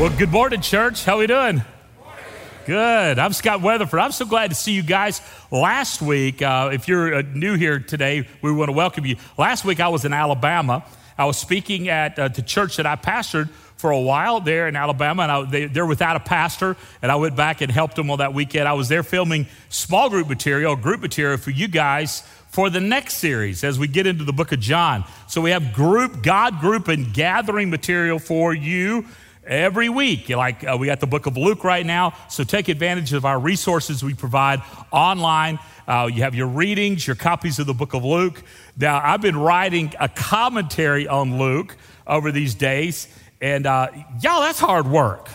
Well, good morning, church. How are we doing? Good. I'm Scott Weatherford. I'm so glad to see you guys. Last week, uh, if you're uh, new here today, we want to welcome you. Last week, I was in Alabama. I was speaking at uh, the church that I pastored for a while there in Alabama, and I, they, they're without a pastor, and I went back and helped them on that weekend. I was there filming small group material, group material for you guys for the next series as we get into the book of John. So we have group, God group, and gathering material for you every week. Like uh, we got the book of Luke right now, so take advantage of our resources we provide online. Uh, you have your readings, your copies of the book of Luke. Now, I've been writing a commentary on Luke over these days, and uh, y'all, that's hard work.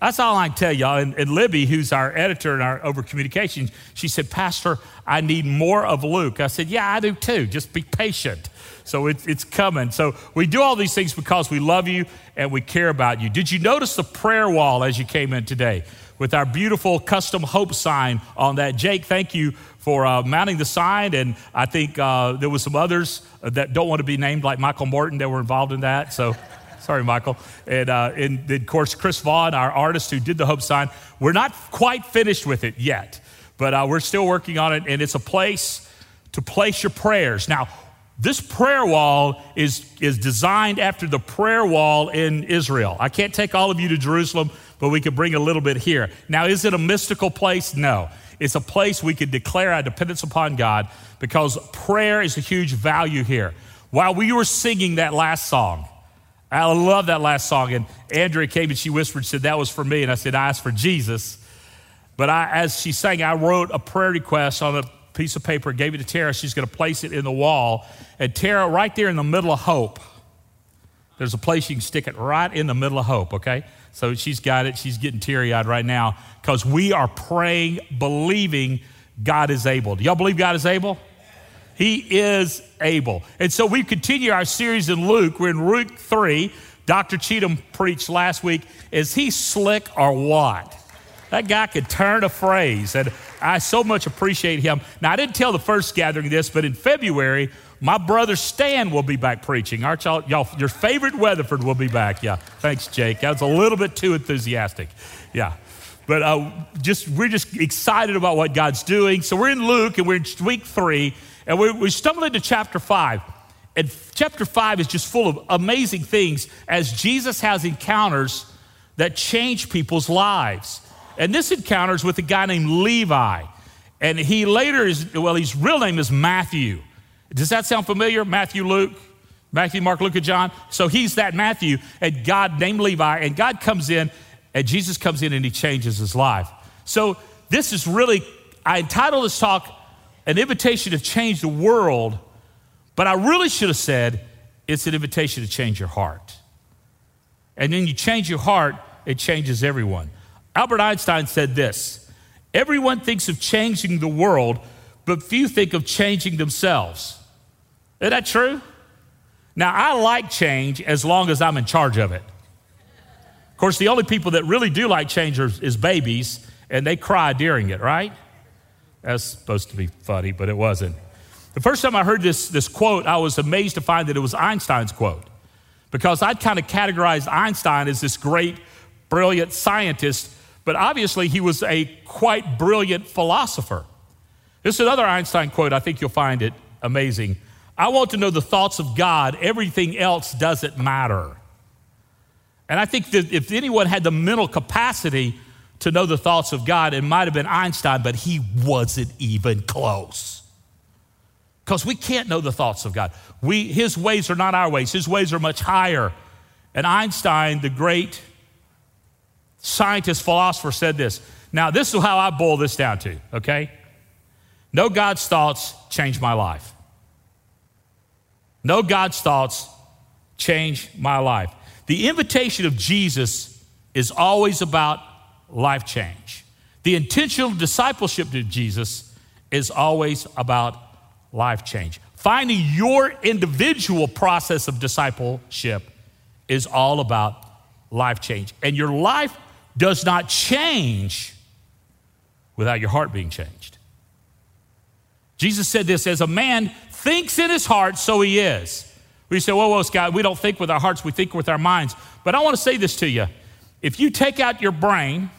That's all I can tell y'all. And, and Libby, who's our editor and our over communications, she said, Pastor, I need more of Luke. I said, Yeah, I do too. Just be patient. So it, it's coming. So we do all these things because we love you and we care about you. Did you notice the prayer wall as you came in today with our beautiful custom hope sign on that? Jake, thank you for uh, mounting the sign. And I think uh, there was some others that don't want to be named, like Michael Morton, that were involved in that. So. Sorry, Michael. And, uh, and, of course, Chris Vaughn, our artist who did the Hope sign. We're not quite finished with it yet, but uh, we're still working on it, and it's a place to place your prayers. Now, this prayer wall is, is designed after the prayer wall in Israel. I can't take all of you to Jerusalem, but we could bring a little bit here. Now, is it a mystical place? No. It's a place we can declare our dependence upon God because prayer is a huge value here. While we were singing that last song, I love that last song. And Andrea came and she whispered, said, That was for me. And I said, I asked for Jesus. But I, as she sang, I wrote a prayer request on a piece of paper, gave it to Tara. She's going to place it in the wall. And Tara, right there in the middle of hope, there's a place you can stick it right in the middle of hope, okay? So she's got it. She's getting teary eyed right now because we are praying, believing God is able. Do y'all believe God is able? He is able. And so we continue our series in Luke. We're in Luke 3. Dr. Cheatham preached last week. Is he slick or what? That guy could turn a phrase, and I so much appreciate him. Now, I didn't tell the first gathering this, but in February, my brother Stan will be back preaching. Aren't y'all, y'all, your favorite Weatherford will be back. Yeah, thanks, Jake. That was a little bit too enthusiastic. Yeah. But uh, just we're just excited about what God's doing. So we're in Luke, and we're in week three, and we, we stumbled into chapter five. And chapter five is just full of amazing things as Jesus has encounters that change people's lives. And this encounter is with a guy named Levi. And he later is, well, his real name is Matthew. Does that sound familiar? Matthew, Luke, Matthew, Mark, Luke, and John. So he's that Matthew, and God named Levi, and God comes in, and Jesus comes in and he changes his life. So this is really, I entitled this talk, an invitation to change the world, but I really should have said it's an invitation to change your heart. And then you change your heart, it changes everyone. Albert Einstein said this Everyone thinks of changing the world, but few think of changing themselves. Is that true? Now, I like change as long as I'm in charge of it. Of course, the only people that really do like change are, is babies, and they cry during it, right? That's supposed to be funny, but it wasn't. The first time I heard this, this quote, I was amazed to find that it was Einstein's quote because I'd kind of categorized Einstein as this great, brilliant scientist, but obviously he was a quite brilliant philosopher. This is another Einstein quote. I think you'll find it amazing. I want to know the thoughts of God. Everything else doesn't matter. And I think that if anyone had the mental capacity to know the thoughts of God, it might have been Einstein, but he wasn't even close. Because we can't know the thoughts of God. We, his ways are not our ways, his ways are much higher. And Einstein, the great scientist, philosopher, said this. Now, this is how I boil this down to, okay? No God's thoughts change my life. No God's thoughts change my life. The invitation of Jesus is always about life change. The intentional discipleship to Jesus is always about life change. Finding your individual process of discipleship is all about life change. And your life does not change without your heart being changed. Jesus said this as a man thinks in his heart, so he is. We say, whoa, whoa, Scott, we don't think with our hearts, we think with our minds. But I want to say this to you If you take out your brain,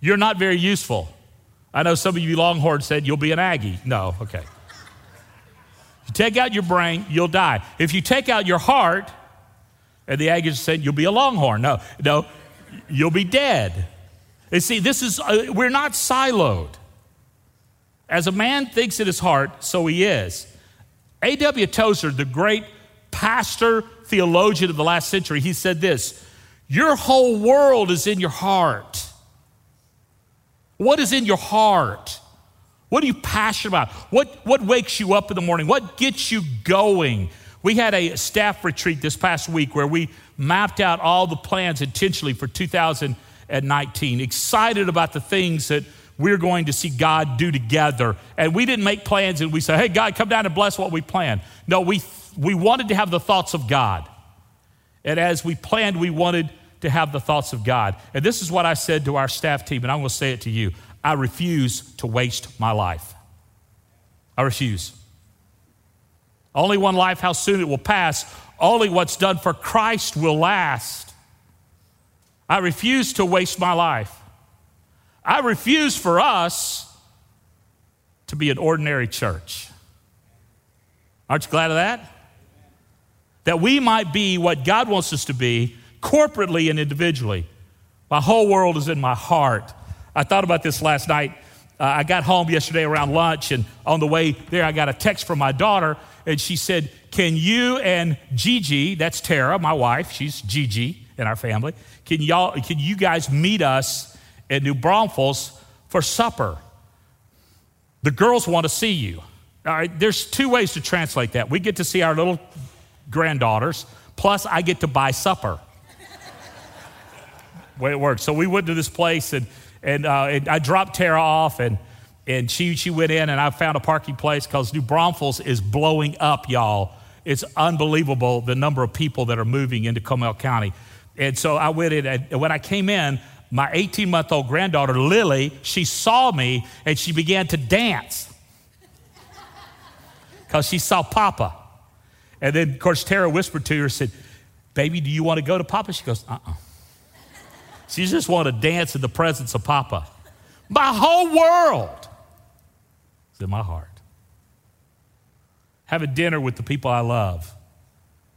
you're not very useful. I know some of you Longhorns said you'll be an Aggie. No, okay. If you take out your brain, you'll die. If you take out your heart, and the Aggies said you'll be a Longhorn. No, no, you'll be dead. And see, this is, uh, we're not siloed. As a man thinks in his heart, so he is. A.W. Tozer, the great pastor, theologian of the last century, he said this Your whole world is in your heart. What is in your heart? What are you passionate about? What, what wakes you up in the morning? What gets you going? We had a staff retreat this past week where we mapped out all the plans intentionally for 2019, excited about the things that we're going to see God do together. And we didn't make plans and we said, hey, God, come down and bless what we planned. No, we, we wanted to have the thoughts of God. And as we planned, we wanted to have the thoughts of God. And this is what I said to our staff team, and I'm going to say it to you I refuse to waste my life. I refuse. Only one life, how soon it will pass. Only what's done for Christ will last. I refuse to waste my life. I refuse for us to be an ordinary church. Aren't you glad of that? That we might be what God wants us to be corporately and individually. My whole world is in my heart. I thought about this last night. Uh, I got home yesterday around lunch, and on the way there, I got a text from my daughter, and she said, Can you and Gigi, that's Tara, my wife, she's Gigi in our family, can, y'all, can you guys meet us at New Braunfels for supper. The girls want to see you. All right, there's two ways to translate that. We get to see our little granddaughters, plus I get to buy supper. way it works. So we went to this place, and, and, uh, and I dropped Tara off, and, and she, she went in, and I found a parking place because New Braunfels is blowing up, y'all. It's unbelievable the number of people that are moving into Comal County. And so I went in, and when I came in, my 18 month old granddaughter, Lily, she saw me and she began to dance because she saw Papa. And then, of course, Tara whispered to her, said, Baby, do you want to go to Papa? She goes, Uh uh-uh. uh She just wanted to dance in the presence of Papa. My whole world in my heart. Having dinner with the people I love,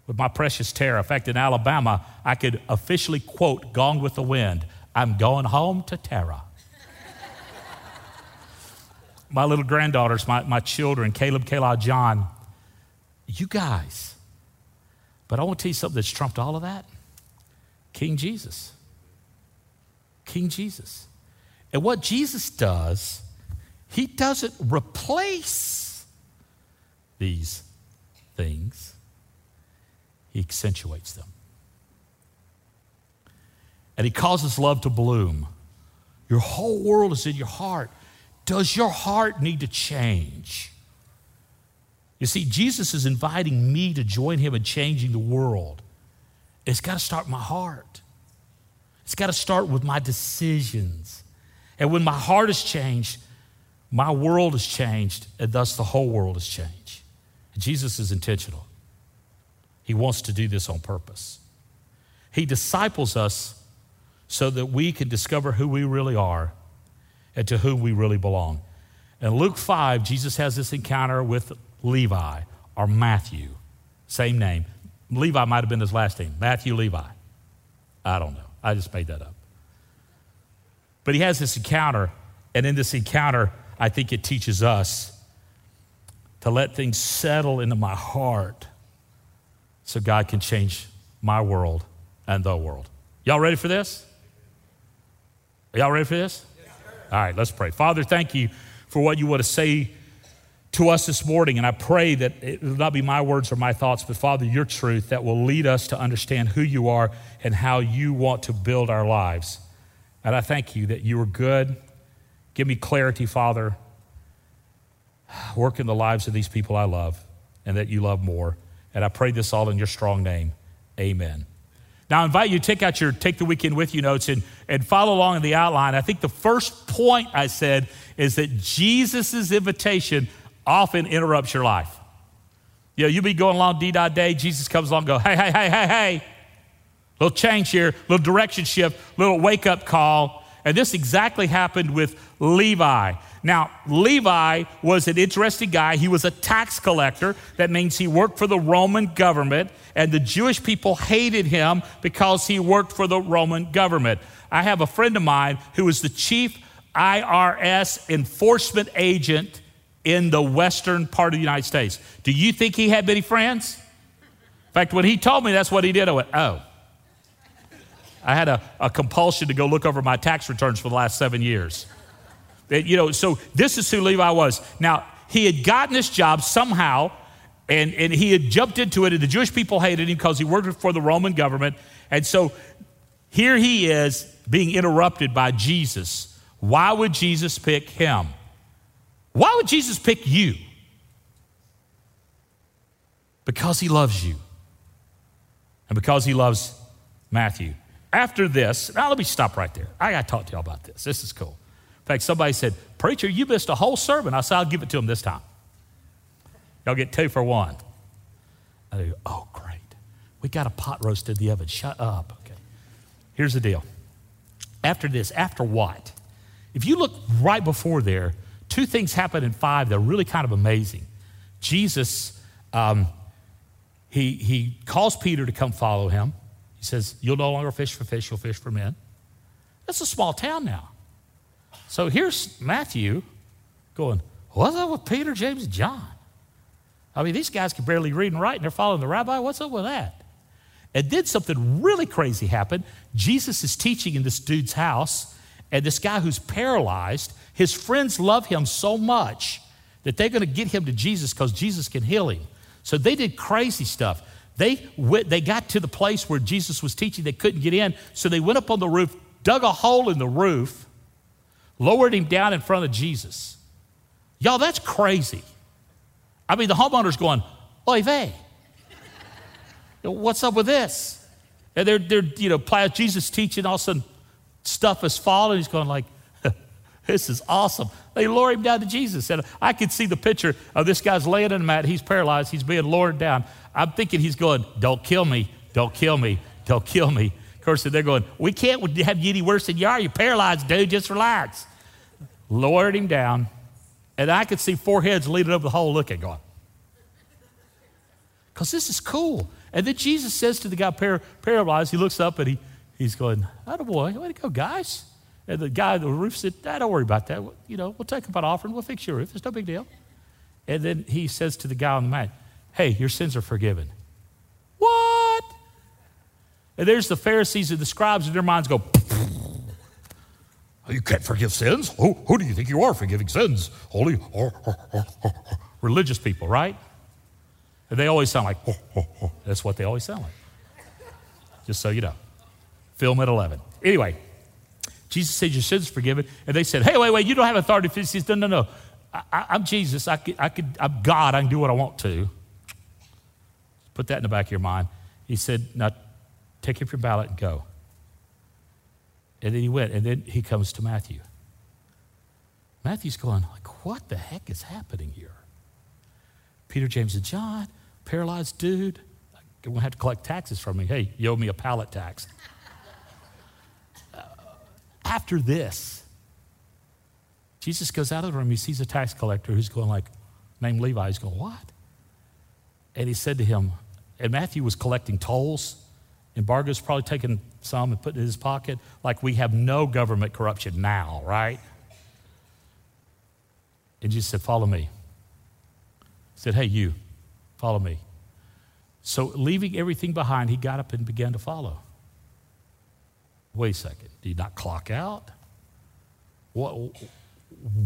with my precious Tara. In fact, in Alabama, I could officially quote Gone with the Wind I'm going home to Tara. my little granddaughters, my, my children, Caleb, Kayla, John, you guys. But I want to tell you something that's trumped all of that King Jesus. King Jesus. And what Jesus does, he doesn't replace these things, he accentuates them and He causes love to bloom. Your whole world is in your heart. Does your heart need to change? You see, Jesus is inviting me to join Him in changing the world. It's got to start my heart. It's got to start with my decisions. And when my heart is changed, my world is changed, and thus the whole world is changed. Jesus is intentional. He wants to do this on purpose. He disciples us so that we can discover who we really are and to whom we really belong. In Luke 5, Jesus has this encounter with Levi or Matthew, same name. Levi might have been his last name, Matthew Levi. I don't know. I just made that up. But he has this encounter, and in this encounter, I think it teaches us to let things settle into my heart so God can change my world and the world. Y'all ready for this? Are y'all ready for this? Yes, All right, let's pray. Father, thank you for what you want to say to us this morning. And I pray that it will not be my words or my thoughts, but Father, your truth that will lead us to understand who you are and how you want to build our lives. And I thank you that you are good. Give me clarity, Father. Work in the lives of these people I love and that you love more. And I pray this all in your strong name. Amen. Now, I invite you to take out your Take the Weekend With You notes and, and follow along in the outline. I think the first point I said is that Jesus' invitation often interrupts your life. You know, you'll be going along D dot day, Jesus comes along go, hey, hey, hey, hey, hey, Little change here, little direction shift, little wake up call. And this exactly happened with Levi. Now, Levi was an interesting guy. He was a tax collector. That means he worked for the Roman government, and the Jewish people hated him because he worked for the Roman government. I have a friend of mine who was the chief IRS enforcement agent in the western part of the United States. Do you think he had many friends? In fact, when he told me that's what he did, I went, oh. I had a, a compulsion to go look over my tax returns for the last seven years. It, you know, so this is who Levi was. Now, he had gotten this job somehow, and, and he had jumped into it, and the Jewish people hated him because he worked for the Roman government. And so here he is being interrupted by Jesus. Why would Jesus pick him? Why would Jesus pick you? Because he loves you, and because he loves Matthew. After this, now let me stop right there. I got to talk to y'all about this. This is cool. In fact, somebody said, Preacher, you missed a whole sermon. I said, I'll give it to him this time. Y'all get two for one. I go, Oh, great. We got a pot roast in the oven. Shut up. Okay. Here's the deal. After this, after what? If you look right before there, two things happen in five that are really kind of amazing. Jesus, um, he, he calls Peter to come follow him. He says, You'll no longer fish for fish, you'll fish for men. That's a small town now. So here's Matthew going, What's up with Peter, James, and John? I mean, these guys can barely read and write, and they're following the rabbi. What's up with that? And then something really crazy happened. Jesus is teaching in this dude's house, and this guy who's paralyzed, his friends love him so much that they're going to get him to Jesus because Jesus can heal him. So they did crazy stuff. They, went, they got to the place where Jesus was teaching. They couldn't get in. So they went up on the roof, dug a hole in the roof, lowered him down in front of Jesus. Y'all, that's crazy. I mean, the homeowner's going, Oy vey. What's up with this? And they're, they're you know, Jesus teaching, all of a sudden stuff is falling. He's going like, this is awesome. They lower him down to Jesus. And I could see the picture of this guy's laying on the mat. He's paralyzed. He's being lowered down. I'm thinking he's going, Don't kill me, don't kill me, don't kill me. Of course, they're going, We can't have you any worse than you are. You're paralyzed, dude. Just relax. Lowered him down. And I could see four heads leading over the hole looking, going, Because this is cool. And then Jesus says to the guy par- paralyzed, he looks up and he, he's going, Oh boy, way to go, guys. And the guy on the roof said, ah, Don't worry about that. You know, we'll take about offering, we'll fix your roof. It's no big deal. And then he says to the guy on the mat, Hey, your sins are forgiven. What? And there's the Pharisees and the scribes, and their minds go, You can't forgive sins? Who, who do you think you are forgiving sins? Holy, oh, oh, oh, religious people, right? And they always sound like, that's what they always sound like. Just so you know. Film at 11. Anyway, Jesus said, Your sins are forgiven. And they said, Hey, wait, wait, you don't have authority. He says, No, no, no. I, am Jesus. I could, I could, I'm God. I can do what I want to. Put that in the back of your mind. He said, Now take up your ballot and go. And then he went, and then he comes to Matthew. Matthew's going, like, what the heck is happening here? Peter, James, and John, paralyzed dude. You're going to have to collect taxes from me. Hey, you owe me a pallet tax. Uh, after this, Jesus goes out of the room. He sees a tax collector who's going like, named Levi. He's going, what? And he said to him, and Matthew was collecting tolls, and Bargo's probably taking some and putting it in his pocket. Like we have no government corruption now, right? And Jesus said, Follow me. He said, Hey, you, follow me. So, leaving everything behind, he got up and began to follow. Wait a second. Did he not clock out? What,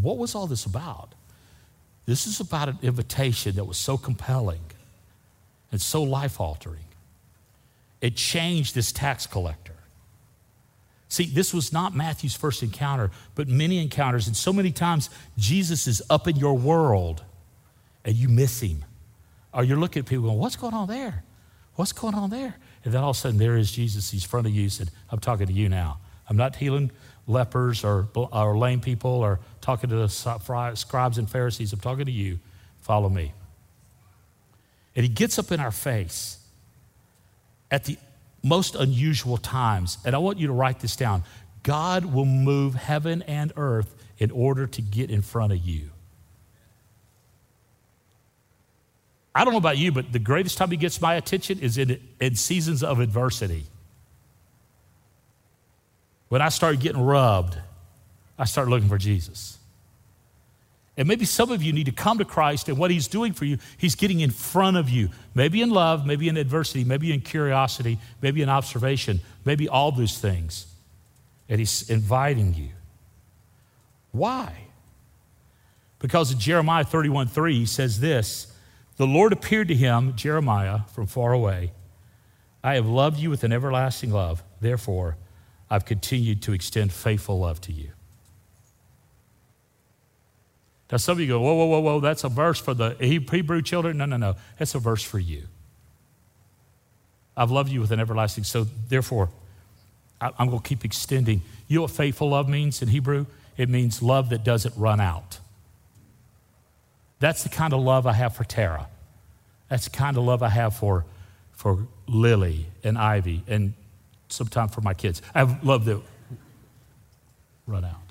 what was all this about? This is about an invitation that was so compelling and so life altering. It changed this tax collector. See, this was not Matthew's first encounter, but many encounters. And so many times, Jesus is up in your world and you miss him. Or you're looking at people going, What's going on there? What's going on there? And then all of a sudden, there is Jesus. He's in front of you. He said, I'm talking to you now. I'm not healing lepers or, or lame people or talking to the scribes and Pharisees. I'm talking to you. Follow me. And he gets up in our face at the most unusual times. And I want you to write this down God will move heaven and earth in order to get in front of you. I don't know about you, but the greatest time he gets my attention is in, in seasons of adversity. When I start getting rubbed, I start looking for Jesus. And maybe some of you need to come to Christ, and what He's doing for you, He's getting in front of you. Maybe in love, maybe in adversity, maybe in curiosity, maybe in observation, maybe all those things. And He's inviting you. Why? Because in Jeremiah 31 3, He says this The Lord appeared to him, Jeremiah, from far away. I have loved you with an everlasting love. Therefore, I've continued to extend faithful love to you. Now, some of you go, whoa, whoa, whoa, whoa, that's a verse for the Hebrew children. No, no, no. That's a verse for you. I've loved you with an everlasting. So, therefore, I'm going to keep extending. You know what faithful love means in Hebrew? It means love that doesn't run out. That's the kind of love I have for Tara. That's the kind of love I have for, for Lily and Ivy and sometimes for my kids. I have love that run out.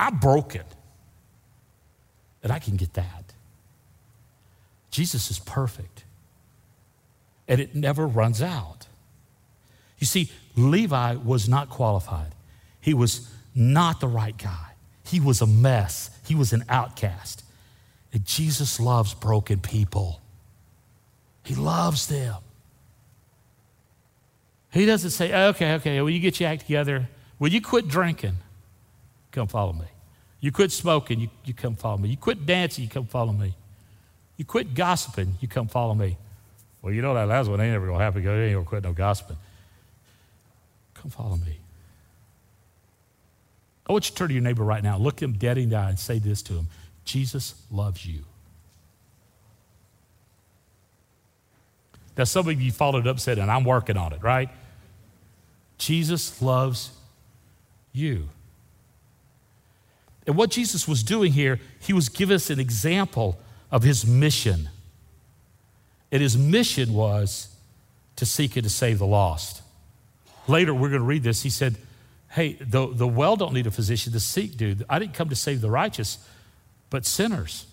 I'm broken. And I can get that. Jesus is perfect. And it never runs out. You see, Levi was not qualified. He was not the right guy. He was a mess. He was an outcast. And Jesus loves broken people. He loves them. He doesn't say, okay, okay, will you get your act together? Will you quit drinking? Come follow me. You quit smoking, you, you come follow me. You quit dancing, you come follow me. You quit gossiping, you come follow me. Well, you know that last one ain't ever gonna happen because ain't gonna quit no gossiping. Come follow me. I want you to turn to your neighbor right now, look him dead in the eye, and say this to him Jesus loves you. Now, some of you followed up said, and I'm working on it, right? Jesus loves you. And what Jesus was doing here, he was giving us an example of his mission. And his mission was to seek and to save the lost. Later, we're going to read this. He said, Hey, the, the well don't need a physician, the sick do. I didn't come to save the righteous, but sinners.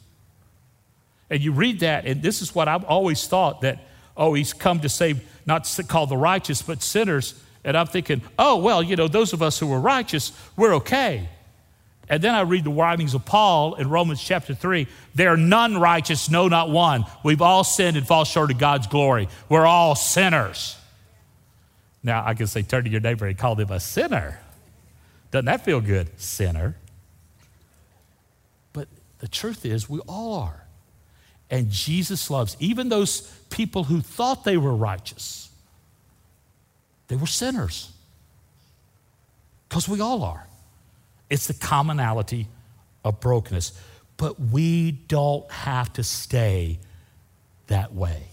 And you read that, and this is what I've always thought that, oh, he's come to save, not call the righteous, but sinners. And I'm thinking, oh, well, you know, those of us who are righteous, we're okay. And then I read the writings of Paul in Romans chapter 3. There are none righteous, no, not one. We've all sinned and fall short of God's glory. We're all sinners. Now, I can say, turn to your neighbor and call them a sinner. Doesn't that feel good? Sinner. But the truth is, we all are. And Jesus loves even those people who thought they were righteous, they were sinners. Because we all are. It's the commonality of brokenness. But we don't have to stay that way.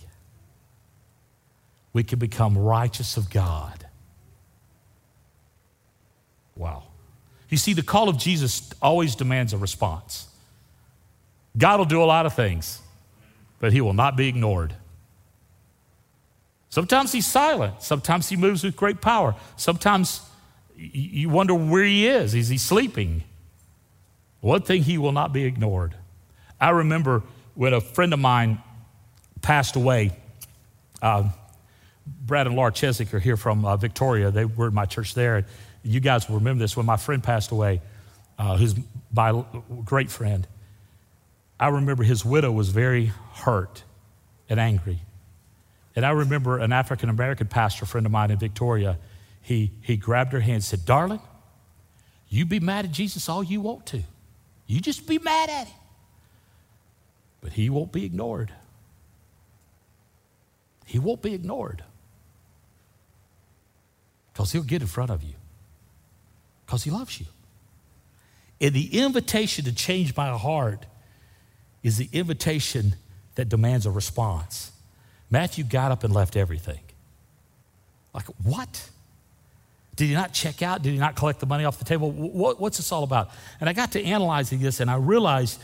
We can become righteous of God. Wow. You see, the call of Jesus always demands a response. God will do a lot of things, but he will not be ignored. Sometimes he's silent. Sometimes he moves with great power. Sometimes you wonder where he is. Is he sleeping? One thing he will not be ignored. I remember when a friend of mine passed away. Uh, Brad and Laura Cheswick are here from uh, Victoria. They were in my church there. You guys will remember this. When my friend passed away, uh, who's my great friend, I remember his widow was very hurt and angry. And I remember an African American pastor friend of mine in Victoria he, he grabbed her hand and said, Darling, you be mad at Jesus all you want to. You just be mad at him. But he won't be ignored. He won't be ignored. Because he'll get in front of you. Because he loves you. And the invitation to change my heart is the invitation that demands a response. Matthew got up and left everything. Like, what? Did he not check out? Did he not collect the money off the table? What, what's this all about? And I got to analyzing this and I realized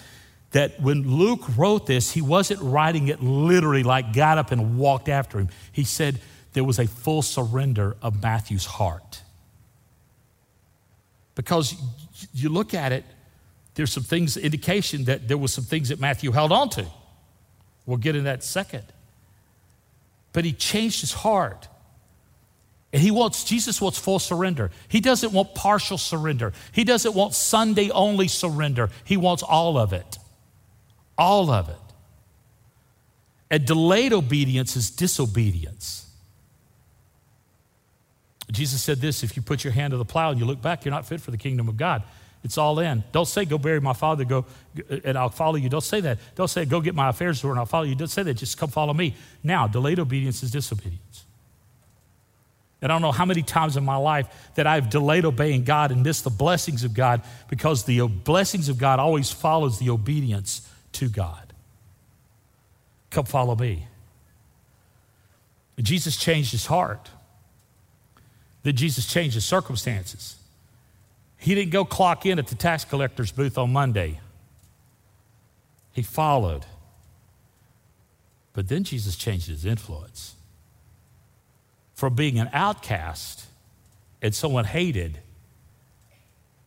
that when Luke wrote this, he wasn't writing it literally like got up and walked after him. He said there was a full surrender of Matthew's heart. Because you look at it, there's some things, indication that there was some things that Matthew held on to. We'll get in that second. But he changed his heart. And he wants, Jesus wants full surrender. He doesn't want partial surrender. He doesn't want Sunday only surrender. He wants all of it. All of it. And delayed obedience is disobedience. Jesus said this if you put your hand to the plow and you look back, you're not fit for the kingdom of God. It's all in. Don't say, go bury my father, go, and I'll follow you. Don't say that. Don't say, go get my affairs ordered and I'll follow you. Don't say that. Just come follow me. Now, delayed obedience is disobedience. And I don't know how many times in my life that I've delayed obeying God and missed the blessings of God because the blessings of God always follows the obedience to God. Come follow me. And Jesus changed his heart. Then Jesus changed his circumstances. He didn't go clock in at the tax collector's booth on Monday. He followed. But then Jesus changed his influence. From being an outcast and someone hated,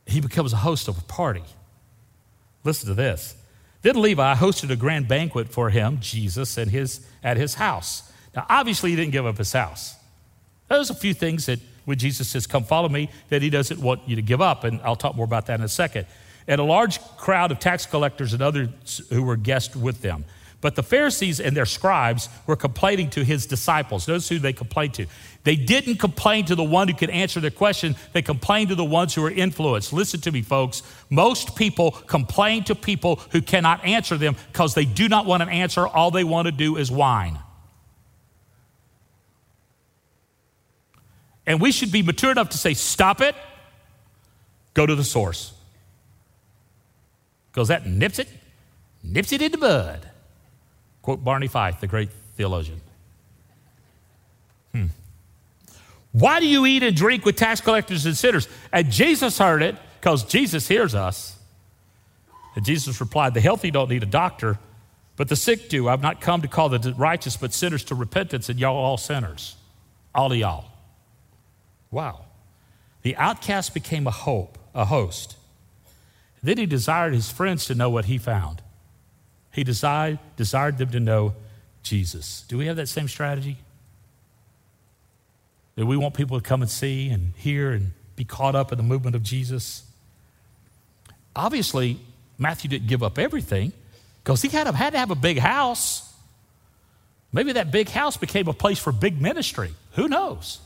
he becomes a host of a party. Listen to this. Then Levi hosted a grand banquet for him, Jesus, and his, at his house. Now, obviously, he didn't give up his house. There's a few things that when Jesus says, Come follow me, that he doesn't want you to give up. And I'll talk more about that in a second. And a large crowd of tax collectors and others who were guests with them. But the Pharisees and their scribes were complaining to his disciples. Notice who they complained to. They didn't complain to the one who could answer their question, they complained to the ones who were influenced. Listen to me, folks. Most people complain to people who cannot answer them because they do not want an answer. All they want to do is whine. And we should be mature enough to say, stop it, go to the source. Because that nips it, nips it in the bud. Quote Barney Fife, the great theologian. Hmm. Why do you eat and drink with tax collectors and sinners? And Jesus heard it because Jesus hears us. And Jesus replied, The healthy don't need a doctor, but the sick do. I've not come to call the righteous, but sinners to repentance, and y'all all sinners. All of y'all. Wow. The outcast became a hope, a host. Then he desired his friends to know what he found. He desired, desired them to know Jesus. Do we have that same strategy? That we want people to come and see and hear and be caught up in the movement of Jesus? Obviously, Matthew didn't give up everything because he had, had to have a big house. Maybe that big house became a place for big ministry. Who knows?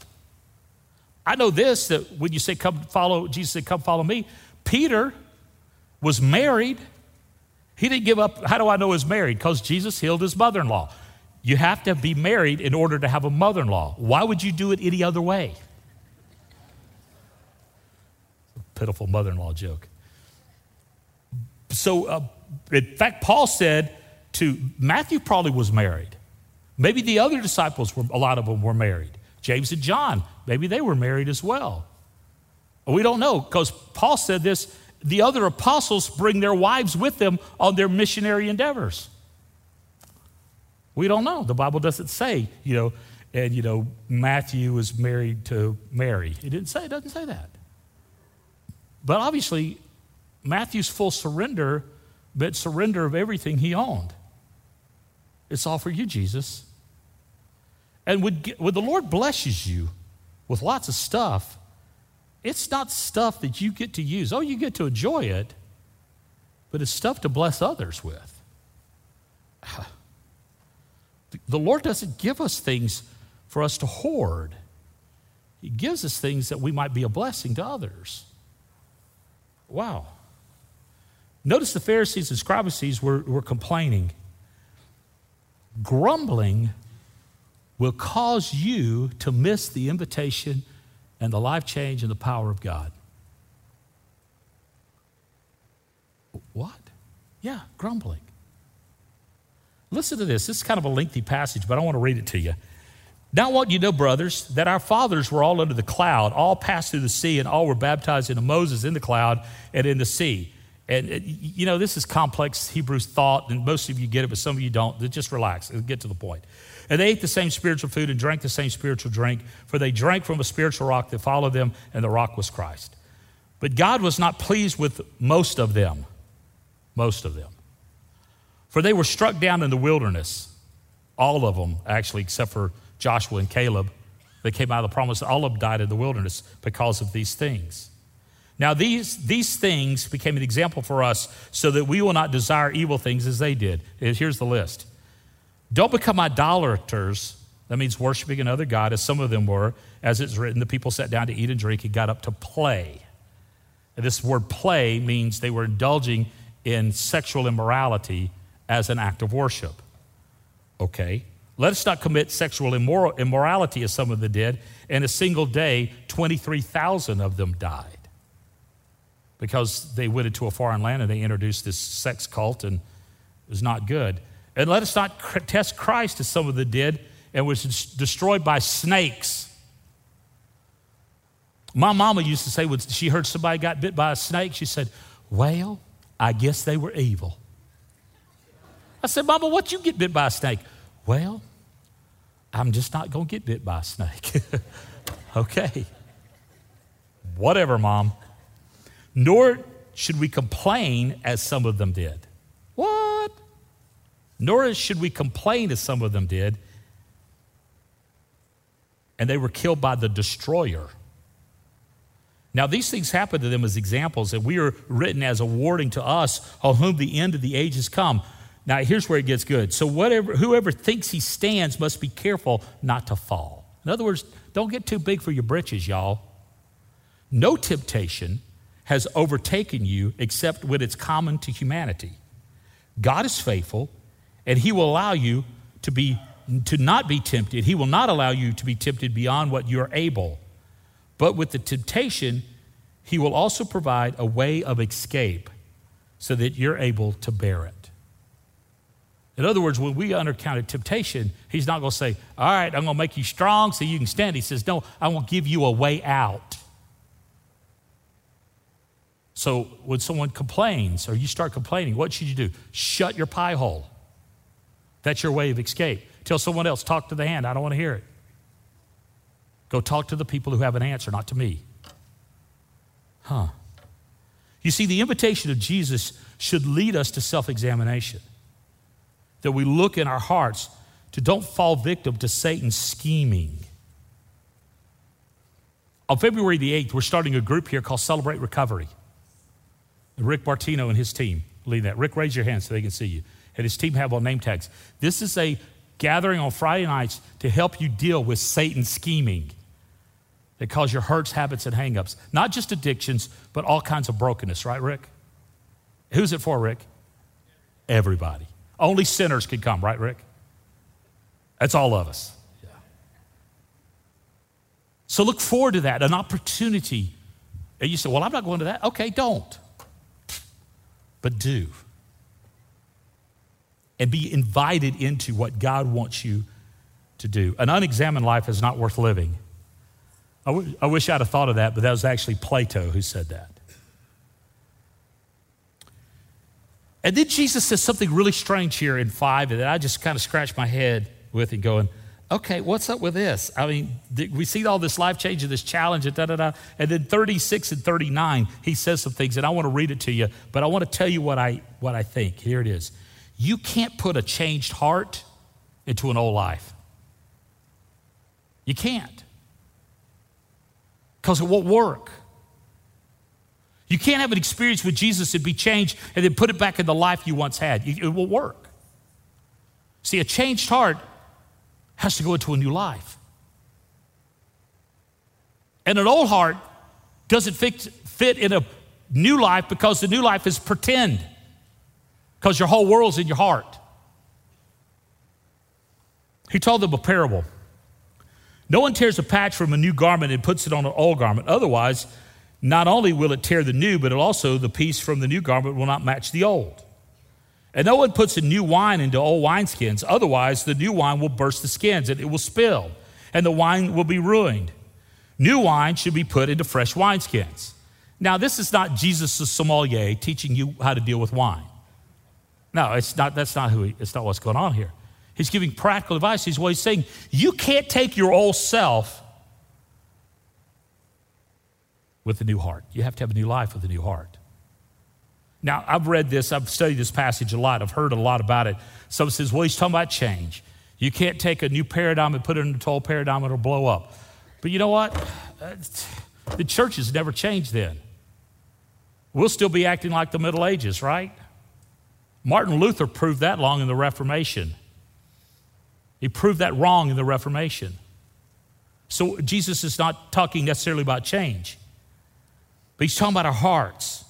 I know this that when you say, Come follow, Jesus said, Come follow me, Peter was married. He didn't give up. How do I know he's married? Because Jesus healed his mother in law. You have to be married in order to have a mother in law. Why would you do it any other way? Pitiful mother in law joke. So, uh, in fact, Paul said to Matthew, probably was married. Maybe the other disciples were, a lot of them were married. James and John, maybe they were married as well. We don't know because Paul said this the other apostles bring their wives with them on their missionary endeavors. We don't know. The Bible doesn't say, you know, and you know, Matthew was married to Mary. It didn't say, it doesn't say that. But obviously, Matthew's full surrender meant surrender of everything he owned. It's all for you, Jesus. And when, when the Lord blesses you with lots of stuff, it's not stuff that you get to use. Oh, you get to enjoy it, but it's stuff to bless others with. The Lord doesn't give us things for us to hoard, He gives us things that we might be a blessing to others. Wow. Notice the Pharisees and Scribes were, were complaining. Grumbling will cause you to miss the invitation and the life change and the power of God. What? Yeah, grumbling. Listen to this. This is kind of a lengthy passage, but I want to read it to you. Now, I want you to know, brothers, that our fathers were all under the cloud, all passed through the sea, and all were baptized into Moses in the cloud and in the sea. And, uh, you know, this is complex Hebrew thought, and most of you get it, but some of you don't. Just relax and get to the point. And they ate the same spiritual food and drank the same spiritual drink, for they drank from a spiritual rock that followed them, and the rock was Christ. But God was not pleased with most of them. Most of them. For they were struck down in the wilderness. All of them, actually, except for Joshua and Caleb. They came out of the promise. All of them died in the wilderness because of these things. Now, these, these things became an example for us so that we will not desire evil things as they did. Here's the list Don't become idolaters. That means worshiping another God, as some of them were. As it's written, the people sat down to eat and drink and got up to play. And this word play means they were indulging in sexual immorality as an act of worship. Okay? Let us not commit sexual immor- immorality as some of them did. In a single day, 23,000 of them died because they went into a foreign land and they introduced this sex cult and it was not good. And let us not test Christ as some of them did and was destroyed by snakes. My mama used to say when she heard somebody got bit by a snake, she said, Well, I guess they were evil. I said, Mama, what you get bit by a snake? Well, I'm just not going to get bit by a snake. okay. Whatever, Mom nor should we complain as some of them did. What? Nor should we complain as some of them did. And they were killed by the destroyer. Now, these things happened to them as examples, and we are written as a warning to us on whom the end of the age has come. Now, here's where it gets good. So, whatever, whoever thinks he stands must be careful not to fall. In other words, don't get too big for your britches, y'all. No temptation has overtaken you except when it's common to humanity. God is faithful, and He will allow you to be to not be tempted. He will not allow you to be tempted beyond what you're able. But with the temptation, He will also provide a way of escape so that you're able to bear it. In other words, when we undercount temptation, He's not going to say, All right, I'm going to make you strong so you can stand. He says, No, I will give you a way out. So when someone complains or you start complaining, what should you do? Shut your pie hole. That's your way of escape. Tell someone else, talk to the hand. I don't want to hear it. Go talk to the people who have an answer, not to me. Huh. You see, the invitation of Jesus should lead us to self examination. That we look in our hearts to don't fall victim to Satan's scheming. On February the 8th, we're starting a group here called Celebrate Recovery. Rick Bartino and his team lead that. Rick, raise your hand so they can see you. And his team have on name tags. This is a gathering on Friday nights to help you deal with Satan's scheming that cause your hurts, habits, and hangups. Not just addictions, but all kinds of brokenness, right, Rick? Who's it for, Rick? Everybody. Only sinners can come, right, Rick? That's all of us. Yeah. So look forward to that, an opportunity. And you say, well, I'm not going to that. Okay, don't but do. And be invited into what God wants you to do. An unexamined life is not worth living. I, w- I wish I'd have thought of that, but that was actually Plato who said that. And then Jesus says something really strange here in five that I just kind of scratched my head with and going, okay, what's up with this? I mean, we see all this life change and this challenge and da da da. And then 36 and 39, he says some things, and I want to read it to you, but I want to tell you what I what I think. Here it is. You can't put a changed heart into an old life. You can't. Because it won't work. You can't have an experience with Jesus and be changed and then put it back in the life you once had. It won't work. See, a changed heart has to go into a new life. And an old heart doesn't fit, fit in a new life because the new life is pretend, because your whole world's in your heart. He told them a parable. No one tears a patch from a new garment and puts it on an old garment. Otherwise, not only will it tear the new, but also the piece from the new garment will not match the old. And no one puts a new wine into old wineskins. Otherwise, the new wine will burst the skins and it will spill, and the wine will be ruined. New wine should be put into fresh wineskins. Now, this is not Jesus the sommelier teaching you how to deal with wine. No, it's not, that's not who he, it's not what's going on here. He's giving practical advice. He's what he's saying. You can't take your old self with a new heart. You have to have a new life with a new heart. Now, I've read this, I've studied this passage a lot, I've heard a lot about it. Someone says, well, he's talking about change. You can't take a new paradigm and put it in into old paradigm, it'll blow up. But you know what? Uh, the church has never changed then. We'll still be acting like the Middle Ages, right? Martin Luther proved that long in the Reformation. He proved that wrong in the Reformation. So Jesus is not talking necessarily about change, but he's talking about our hearts.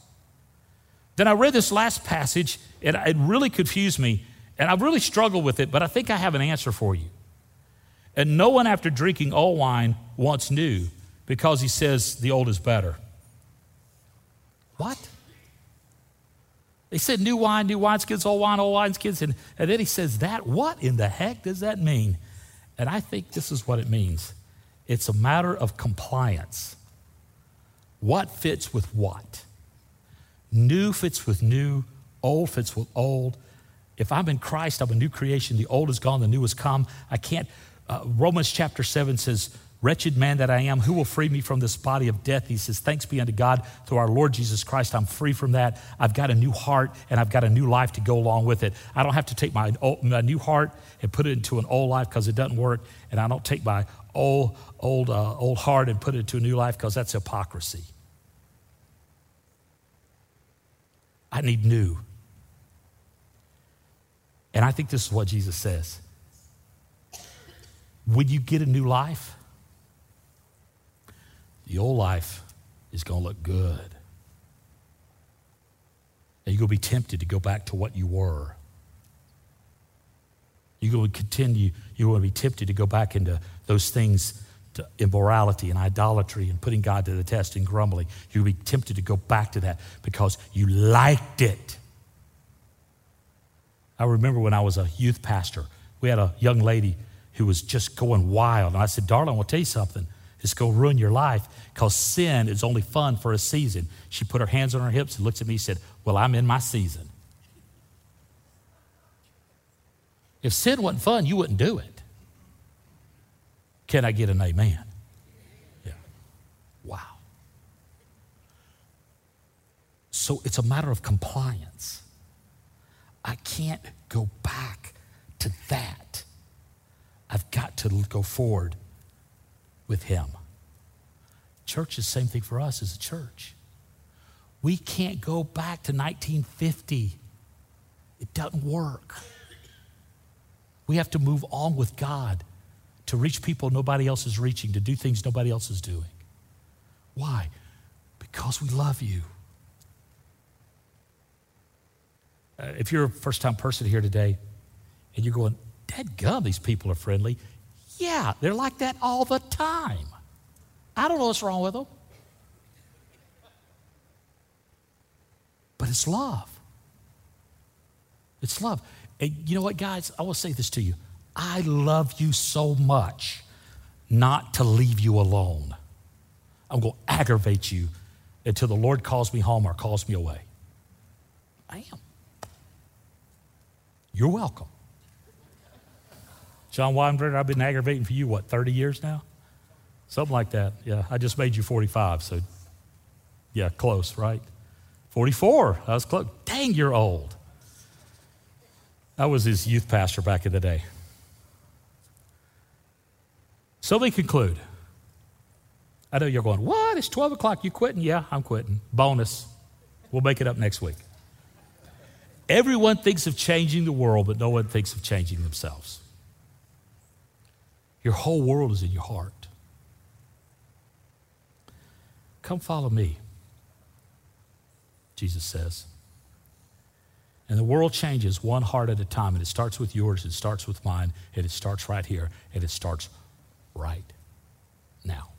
Then I read this last passage, and it really confused me, and I've really struggled with it, but I think I have an answer for you. And no one after drinking old wine wants new because he says the old is better. What? They said new wine, new wineskins, old wine, old wineskins. And, and then he says that. What in the heck does that mean? And I think this is what it means it's a matter of compliance. What fits with what? New fits with new, old fits with old. If I'm in Christ, I'm a new creation. The old is gone, the new has come. I can't. Uh, Romans chapter 7 says, Wretched man that I am, who will free me from this body of death? He says, Thanks be unto God through our Lord Jesus Christ. I'm free from that. I've got a new heart and I've got a new life to go along with it. I don't have to take my, old, my new heart and put it into an old life because it doesn't work. And I don't take my old, old, uh, old heart and put it into a new life because that's hypocrisy. I need new. And I think this is what Jesus says. When you get a new life, the old life is going to look good. And you're going to be tempted to go back to what you were. You're going to continue, you're going to be tempted to go back into those things, to immorality and idolatry and putting God to the test and grumbling. You'll be tempted to go back to that because you liked it. I remember when I was a youth pastor, we had a young lady who was just going wild. And I said, Darling, I to tell you something. It's going to ruin your life because sin is only fun for a season. She put her hands on her hips and looked at me and said, Well, I'm in my season. If sin wasn't fun, you wouldn't do it. Can I get an amen? Yeah. Wow. So it's a matter of compliance. I can't go back to that. I've got to go forward with Him. Church is the same thing for us as a church. We can't go back to 1950. It doesn't work. We have to move on with God to reach people nobody else is reaching, to do things nobody else is doing. Why? Because we love you. Uh, if you're a first time person here today and you're going, Dead gum, these people are friendly. Yeah, they're like that all the time. I don't know what's wrong with them. But it's love. It's love. And you know what, guys? I will say this to you. I love you so much not to leave you alone. I'm going to aggravate you until the Lord calls me home or calls me away. I am. You're welcome. John Weinberger, I've been aggravating for you, what, 30 years now? Something like that. Yeah, I just made you 45, so yeah, close, right? 44, I was close. Dang, you're old. I was his youth pastor back in the day. So me conclude. I know you're going, what? It's 12 o'clock. You quitting? Yeah, I'm quitting. Bonus. We'll make it up next week. Everyone thinks of changing the world, but no one thinks of changing themselves. Your whole world is in your heart. Come follow me, Jesus says. And the world changes one heart at a time, and it starts with yours, it starts with mine, and it starts right here, and it starts right now.